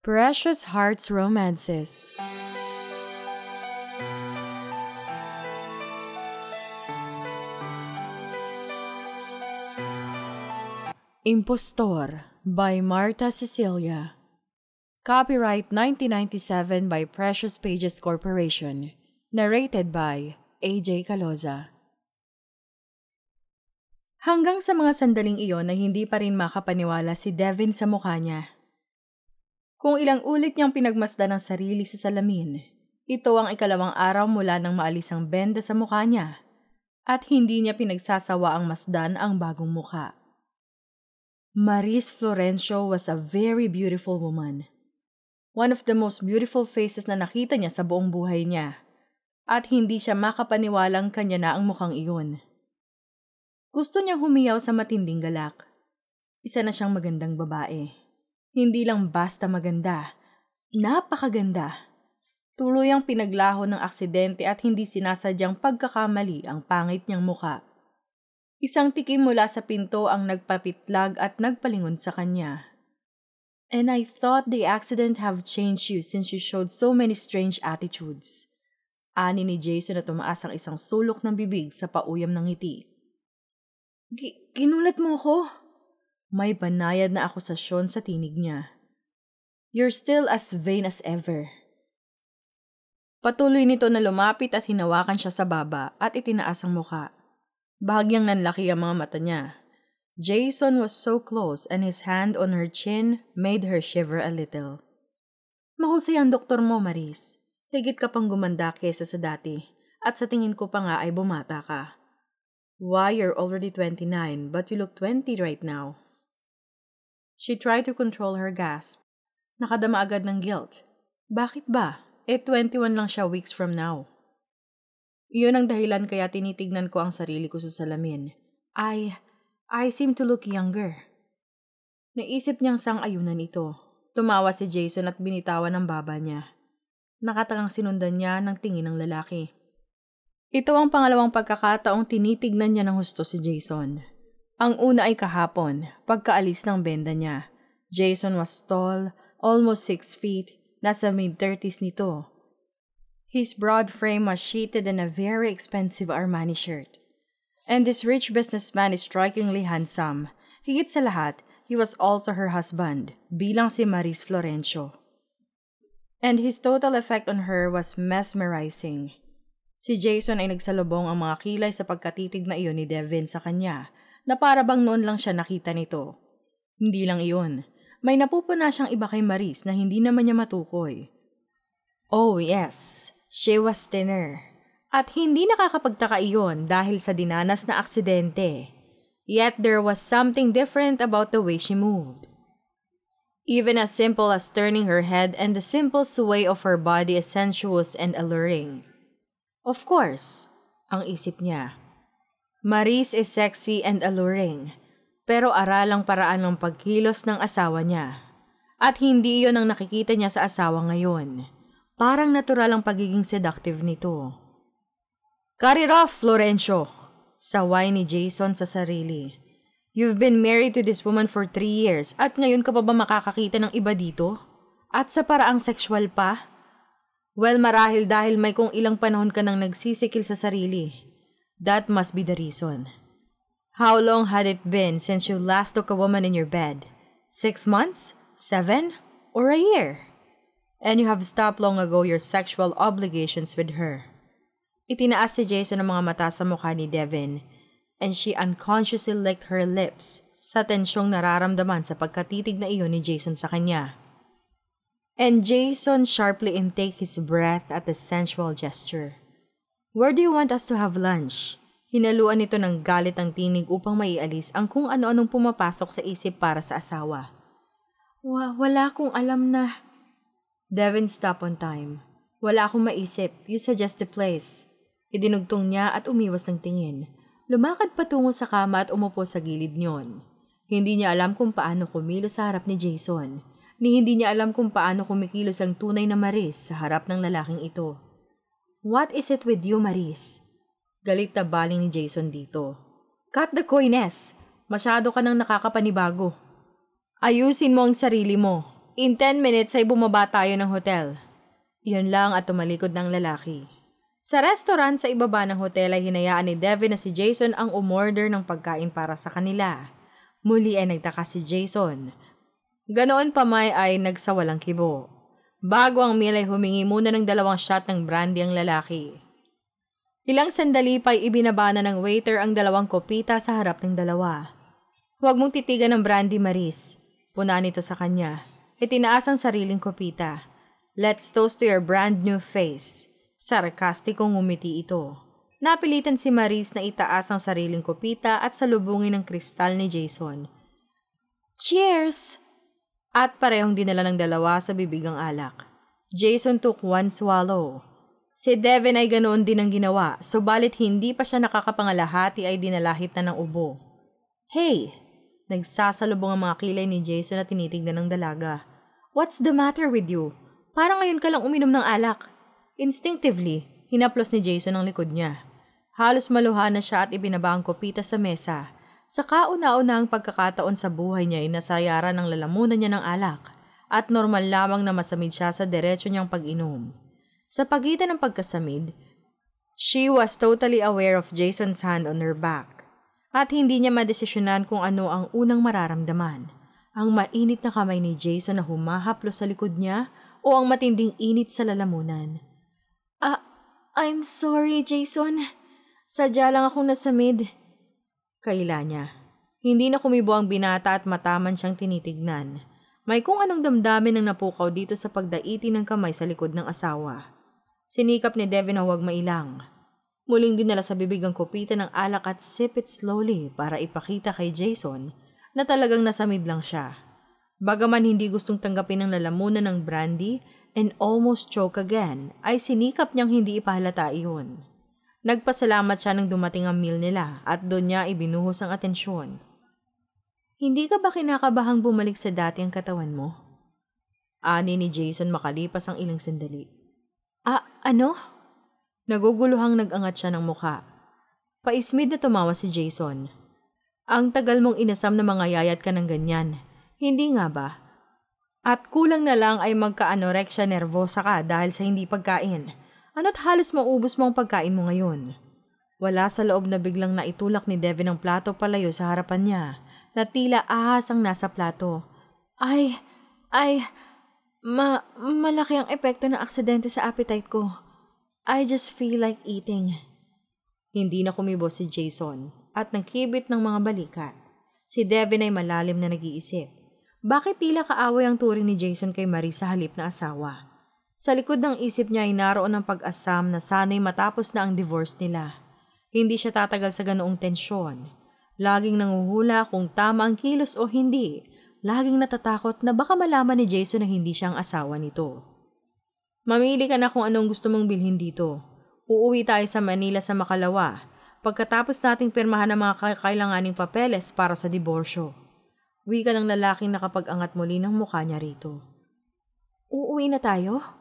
Precious Hearts Romances. Impostor by Marta Cecilia. Copyright 1997 by Precious Pages Corporation. Narrated by AJ Caloza. Hanggang sa mga sandaling iyon na hindi pa rin makapaniwala si Devin sa mukha niya. Kung ilang ulit niyang pinagmasdan ang sarili sa salamin, ito ang ikalawang araw mula nang maalis ang benda sa mukha niya at hindi niya pinagsasawa ang masdan ang bagong mukha. Maris Florencio was a very beautiful woman. One of the most beautiful faces na nakita niya sa buong buhay niya. At hindi siya makapaniwalang kanya na ang mukhang iyon. Gusto niyang humiyaw sa matinding galak. Isa na siyang magandang babae. Hindi lang basta maganda. Napakaganda. Tuluyang pinaglaho ng aksidente at hindi sinasadyang pagkakamali ang pangit niyang mukha. Isang tikim mula sa pinto ang nagpapitlag at nagpalingon sa kanya. And I thought the accident have changed you since you showed so many strange attitudes. Ani ni Jason na tumaas ang isang sulok ng bibig sa pauyam ng ngiti. Ginulat mo ako? May banayad na akusasyon sa tinig niya. You're still as vain as ever. Patuloy nito na lumapit at hinawakan siya sa baba at itinaas ang mukha. Bahagyang nanlaki ang mga mata niya. Jason was so close and his hand on her chin made her shiver a little. Mahusay ang doktor mo, Maris. Higit ka pang gumanda kesa sa dati. At sa tingin ko pa nga ay bumata ka. Why, you're already 29, but you look 20 right now. She tried to control her gasp. Nakadama agad ng guilt. Bakit ba? Eh, 21 lang siya weeks from now. Iyon ang dahilan kaya tinitignan ko ang sarili ko sa salamin. I, I seem to look younger. Naisip niyang sang-ayunan ito. Tumawa si Jason at binitawan ang baba niya. Nakatangang sinundan niya ng tingin ng lalaki. Ito ang pangalawang pagkakataong tinitignan niya ng husto si Jason. Ang una ay kahapon, pagkaalis ng benda niya. Jason was tall, almost six feet, nasa mid-thirties nito His broad frame was sheeted in a very expensive Armani shirt. And this rich businessman is strikingly handsome. Higit sa lahat, he was also her husband, bilang si Maris Florencio. And his total effect on her was mesmerizing. Si Jason ay nagsalubong ang mga kilay sa pagkatitig na iyon ni Devin sa kanya, na para bang noon lang siya nakita nito. Hindi lang iyon, may napupuna siyang iba kay Maris na hindi naman niya matukoy. Oh yes, She was thinner. At hindi nakakapagtaka iyon dahil sa dinanas na aksidente. Yet there was something different about the way she moved. Even as simple as turning her head and the simple sway of her body is sensuous and alluring. Of course, ang isip niya. Maris is sexy and alluring, pero aralang paraan ng pagkilos ng asawa niya. At hindi iyon ang nakikita niya sa asawa ngayon Parang natural ang pagiging seductive nito. Cut it off, Florencio! Saway ni Jason sa sarili. You've been married to this woman for three years at ngayon ka pa ba makakakita ng iba dito? At sa paraang sexual pa? Well, marahil dahil may kung ilang panahon ka nang nagsisikil sa sarili. That must be the reason. How long had it been since you last took a woman in your bed? Six months? Seven? Or a year? and you have stopped long ago your sexual obligations with her. Itinaas si Jason ang mga mata sa mukha ni Devin, and she unconsciously licked her lips sa tensyong nararamdaman sa pagkatitig na iyon ni Jason sa kanya. And Jason sharply intake his breath at the sensual gesture. Where do you want us to have lunch? Hinaluan nito ng galit ang tinig upang maialis ang kung ano-anong pumapasok sa isip para sa asawa. Wa wala kong alam na Devin stop on time. Wala akong maisip. You suggest the place. Idinugtong niya at umiwas ng tingin. Lumakad patungo sa kama at umupo sa gilid niyon. Hindi niya alam kung paano kumilos sa harap ni Jason. Ni hindi niya alam kung paano kumikilos ang tunay na Maris sa harap ng lalaking ito. What is it with you, Maris? Galit na baling ni Jason dito. Cut the coyness! Masyado ka nang nakakapanibago. Ayusin mo ang sarili mo. In 10 minutes ay bumaba tayo ng hotel. Yun lang at tumalikod ng lalaki. Sa restaurant sa ibaba ng hotel ay hinayaan ni Devin na si Jason ang umorder ng pagkain para sa kanila. Muli ay nagtaka si Jason. Ganoon pa may ay nagsawalang kibo. Bago ang meal ay humingi muna ng dalawang shot ng brandy ang lalaki. Ilang sandali pa ay ibinaba na ng waiter ang dalawang kopita sa harap ng dalawa. Huwag mong titigan ng brandy, Maris. Puna nito sa kanya. Itinaas ang sariling kopita. Let's toast to your brand new face. Sarkastikong umiti ito. Napilitan si Maris na itaas ang sariling kopita at salubungin ng kristal ni Jason. Cheers! At parehong dinala ng dalawa sa bibigang alak. Jason took one swallow. Si Devin ay ganoon din ang ginawa, subalit hindi pa siya nakakapangalahati ay dinalahit na ng ubo. Hey! Nagsasalubong ang mga kilay ni Jason na tinitignan ng dalaga. What's the matter with you? Parang ngayon ka lang uminom ng alak. Instinctively, hinaplos ni Jason ang likod niya. Halos maluha na siya at ibinaba ang kopita sa mesa. Sa kauna-una ang pagkakataon sa buhay niya ay nasayaran ng lalamunan niya ng alak at normal lamang na masamid siya sa diretsyo niyang pag-inom. Sa pagitan ng pagkasamid, she was totally aware of Jason's hand on her back at hindi niya madesisyonan kung ano ang unang mararamdaman. Ang mainit na kamay ni Jason na humahaplo sa likod niya o ang matinding init sa lalamunan. Ah, I'm sorry, Jason. Sadya lang akong nasamid. Kaila niya. Hindi na kumibo ang binata at mataman siyang tinitignan. May kung anong damdamin ang napukaw dito sa pagdaiti ng kamay sa likod ng asawa. Sinikap ni Devin na huwag mailang. Muling dinala sa bibig ang kopita ng alak at sip it slowly para ipakita kay Jason na talagang nasamid lang siya. Bagaman hindi gustong tanggapin ng lalamunan ng brandy and almost choke again, ay sinikap niyang hindi ipahalata iyon. Nagpasalamat siya nang dumating ang meal nila at doon niya ibinuhos ang atensyon. Hindi ka ba kinakabahang bumalik sa dati ang katawan mo? Ani ni Jason makalipas ang ilang sandali. Ah, ano? Naguguluhang nag-angat siya ng mukha. Paismid na tumawa si Jason. Ang tagal mong inasam na mga yayat ka ng ganyan. Hindi nga ba? At kulang na lang ay magka-anorexia nervosa ka dahil sa hindi pagkain. Ano't halos maubos mo ang pagkain mo ngayon? Wala sa loob na biglang naitulak ni Devin ang plato palayo sa harapan niya na tila ahas ang nasa plato. Ay, ay, ma, malaki ang epekto ng aksidente sa appetite ko. I just feel like eating. Hindi na kumibo si Jason at nagkibit ng mga balikat. Si Devin ay malalim na nag-iisip. Bakit tila kaaway ang turing ni Jason kay Marie sa halip na asawa? Sa likod ng isip niya ay naroon ang pag-asam na sana'y matapos na ang divorce nila. Hindi siya tatagal sa ganoong tensyon. Laging nanguhula kung tama ang kilos o hindi. Laging natatakot na baka malaman ni Jason na hindi siya ang asawa nito. Mamili ka na kung anong gusto mong bilhin dito. Uuwi tayo sa Manila sa Makalawa pagkatapos nating pirmahan ang mga kakailanganing papeles para sa diborsyo. Wika ng lalaking nakapag-angat muli ng mukha niya rito. Uuwi na tayo?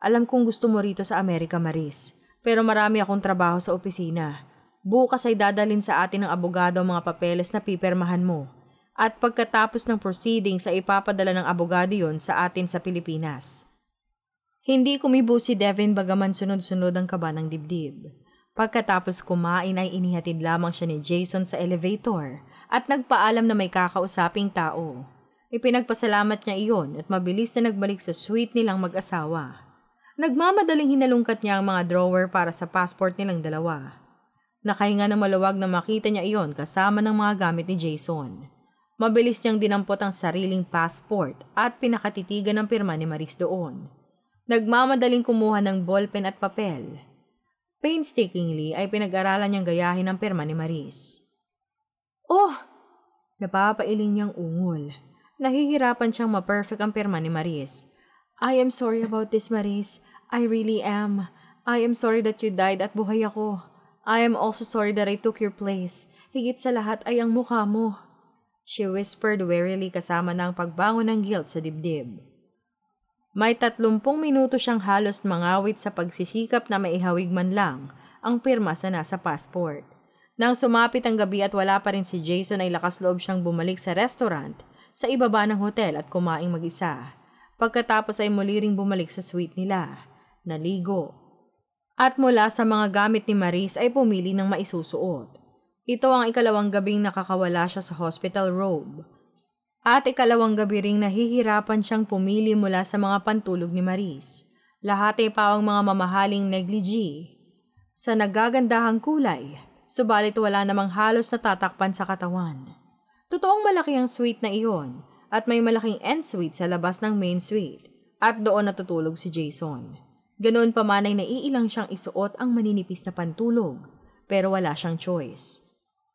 Alam kong gusto mo rito sa Amerika, Maris. Pero marami akong trabaho sa opisina. Bukas ay dadalin sa atin ng abogado ang mga papeles na pipirmahan mo. At pagkatapos ng proceedings ay ipapadala ng abogado yon sa atin sa Pilipinas. Hindi kumibo si Devin bagaman sunod-sunod ang kaba ng dibdib. Pagkatapos kumain ay inihatid lamang siya ni Jason sa elevator at nagpaalam na may kakausaping tao. Ipinagpasalamat niya iyon at mabilis na nagbalik sa suite nilang mag-asawa. Nagmamadaling hinalungkat niya ang mga drawer para sa passport nilang dalawa. Nakahinga ng maluwag na makita niya iyon kasama ng mga gamit ni Jason. Mabilis niyang dinampot ang sariling passport at pinakatitigan ng pirma ni Maris doon. Nagmamadaling kumuha ng ballpen at papel. Painstakingly ay pinag-aralan niyang gayahin ang pirma ni Maris. Oh! Napapailing niyang ungol. Nahihirapan siyang ma-perfect ang pirma ni Maris. I am sorry about this, Maris. I really am. I am sorry that you died at buhay ako. I am also sorry that I took your place. Higit sa lahat ay ang mukha mo. She whispered wearily kasama ng pagbangon ng guilt sa dibdib. May tatlumpong minuto siyang halos mangawit sa pagsisikap na maihawig man lang ang pirma sa nasa passport. Nang sumapit ang gabi at wala pa rin si Jason ay lakas loob siyang bumalik sa restaurant sa ibaba ng hotel at kumaing mag-isa. Pagkatapos ay muli ring bumalik sa suite nila, naligo. At mula sa mga gamit ni Maris ay pumili ng maisusuot. Ito ang ikalawang gabing nakakawala siya sa hospital robe. At ikalawang gabi ring nahihirapan siyang pumili mula sa mga pantulog ni Maris. Lahat ay pawang mga mamahaling negligee. Sa nagagandahang kulay, subalit wala namang halos natatakpan sa katawan. Totoong malaki ang suite na iyon at may malaking end suite sa labas ng main suite at doon natutulog si Jason. Ganoon pa man ay naiilang siyang isuot ang maninipis na pantulog pero wala siyang choice.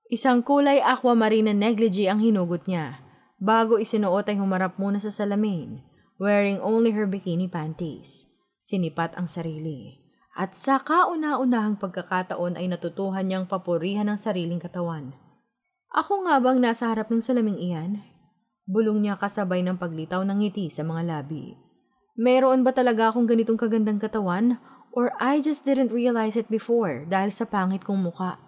Isang kulay aquamarine na negligee ang hinugot niya. Bago isinuot ay humarap muna sa salamin, wearing only her bikini panties. Sinipat ang sarili. At sa kauna-unahang pagkakataon ay natutuhan niyang papurihan ang sariling katawan. Ako nga bang nasa harap ng salaming iyan? Bulong niya kasabay ng paglitaw ng ngiti sa mga labi. Meron ba talaga akong ganitong kagandang katawan or I just didn't realize it before dahil sa pangit kong muka?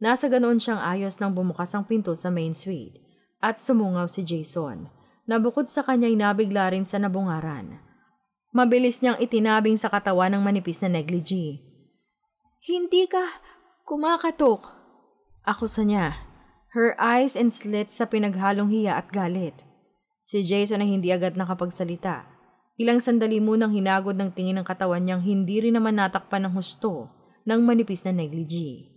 Nasa ganoon siyang ayos nang bumukas ang pinto sa main suite at sumungaw si Jason na bukod sa kanya'y nabigla rin sa nabungaran. Mabilis niyang itinabing sa katawan ng manipis na negligee. Hindi ka kumakatok. Ako sa niya her eyes and slit sa pinaghalong hiya at galit. Si Jason ay hindi agad nakapagsalita. Ilang sandali munang hinagod ng tingin ng katawan niyang hindi rin naman natakpan ng husto ng manipis na negligee.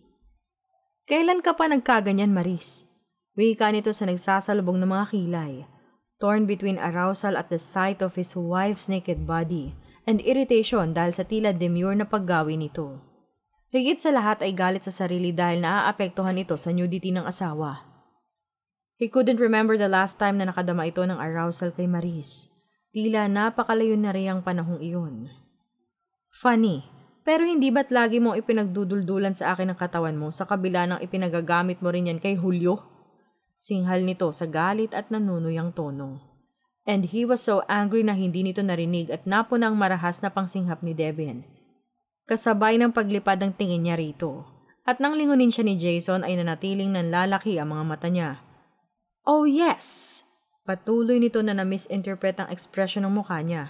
Kailan ka pa nagkaganyan, Maris? Wika nito sa nagsasalubong ng mga kilay, torn between arousal at the sight of his wife's naked body and irritation dahil sa tila demure na paggawi nito. Higit sa lahat ay galit sa sarili dahil naaapektuhan ito sa nudity ng asawa. He couldn't remember the last time na nakadama ito ng arousal kay Maris. Tila napakalayo na rin ang panahong iyon. Funny, pero hindi ba't lagi mo ipinagduduldulan sa akin ang katawan mo sa kabila ng ipinagagamit mo rin yan kay Julio? Singhal nito sa galit at nanunuyang tono. And he was so angry na hindi nito narinig at napunang marahas na pangsinghap ni Devin Kasabay ng paglipad ng tingin niya rito. At nang lingunin siya ni Jason ay nanatiling nanlalaki ang mga mata niya. Oh yes! Patuloy nito na na-misinterpret ang ekspresyon ng mukha niya.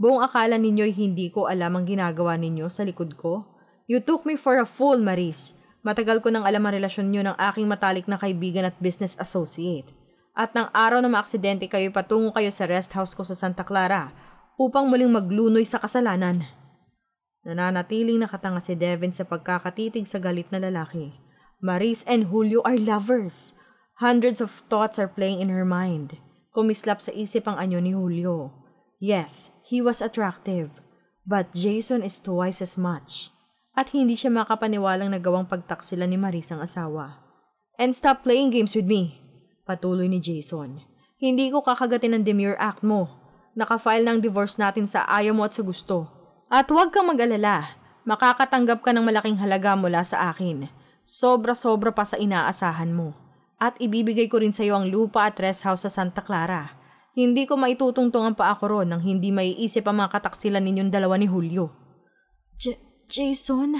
Buong akala ninyo'y hindi ko alam ang ginagawa ninyo sa likod ko? You took me for a fool, Maris. Matagal ko nang alam ang relasyon niyo ng aking matalik na kaibigan at business associate. At nang araw na maaksidente kayo patungo kayo sa rest house ko sa Santa Clara upang muling maglunoy sa kasalanan. Nananatiling nakatanga si Devin sa pagkakatitig sa galit na lalaki. Maris and Julio are lovers. Hundreds of thoughts are playing in her mind. Kumislap sa isip ang anyo ni Julio. Yes, he was attractive. But Jason is twice as much. At hindi siya makapaniwalang nagawang pagtaksila ni Maris ang asawa. And stop playing games with me. Patuloy ni Jason. Hindi ko kakagatin ang demure act mo. Nakafile ng divorce natin sa ayaw mo at sa gusto. At huwag kang mag-alala, makakatanggap ka ng malaking halaga mula sa akin. Sobra-sobra pa sa inaasahan mo. At ibibigay ko rin sa iyo ang lupa at rest house sa Santa Clara. Hindi ko maitutungtong ang paa ko ron nang hindi maiisip ang mga kataksilan ninyong dalawa ni Julio. J- Jason?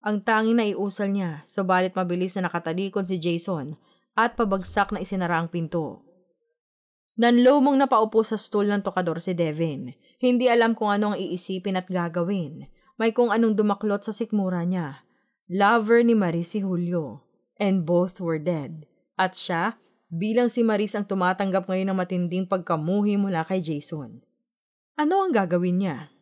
Ang tanging na iusal niya, subalit mabilis na nakatalikod si Jason at pabagsak na isinara ang pinto. Nanlumong na paupo sa stool ng tokador si Devin. Hindi alam kung anong iisipin at gagawin. May kung anong dumaklot sa sikmura niya. Lover ni Maris si Julio. And both were dead. At siya, bilang si Maris ang tumatanggap ngayon ng matinding pagkamuhi mula kay Jason. Ano ang gagawin niya?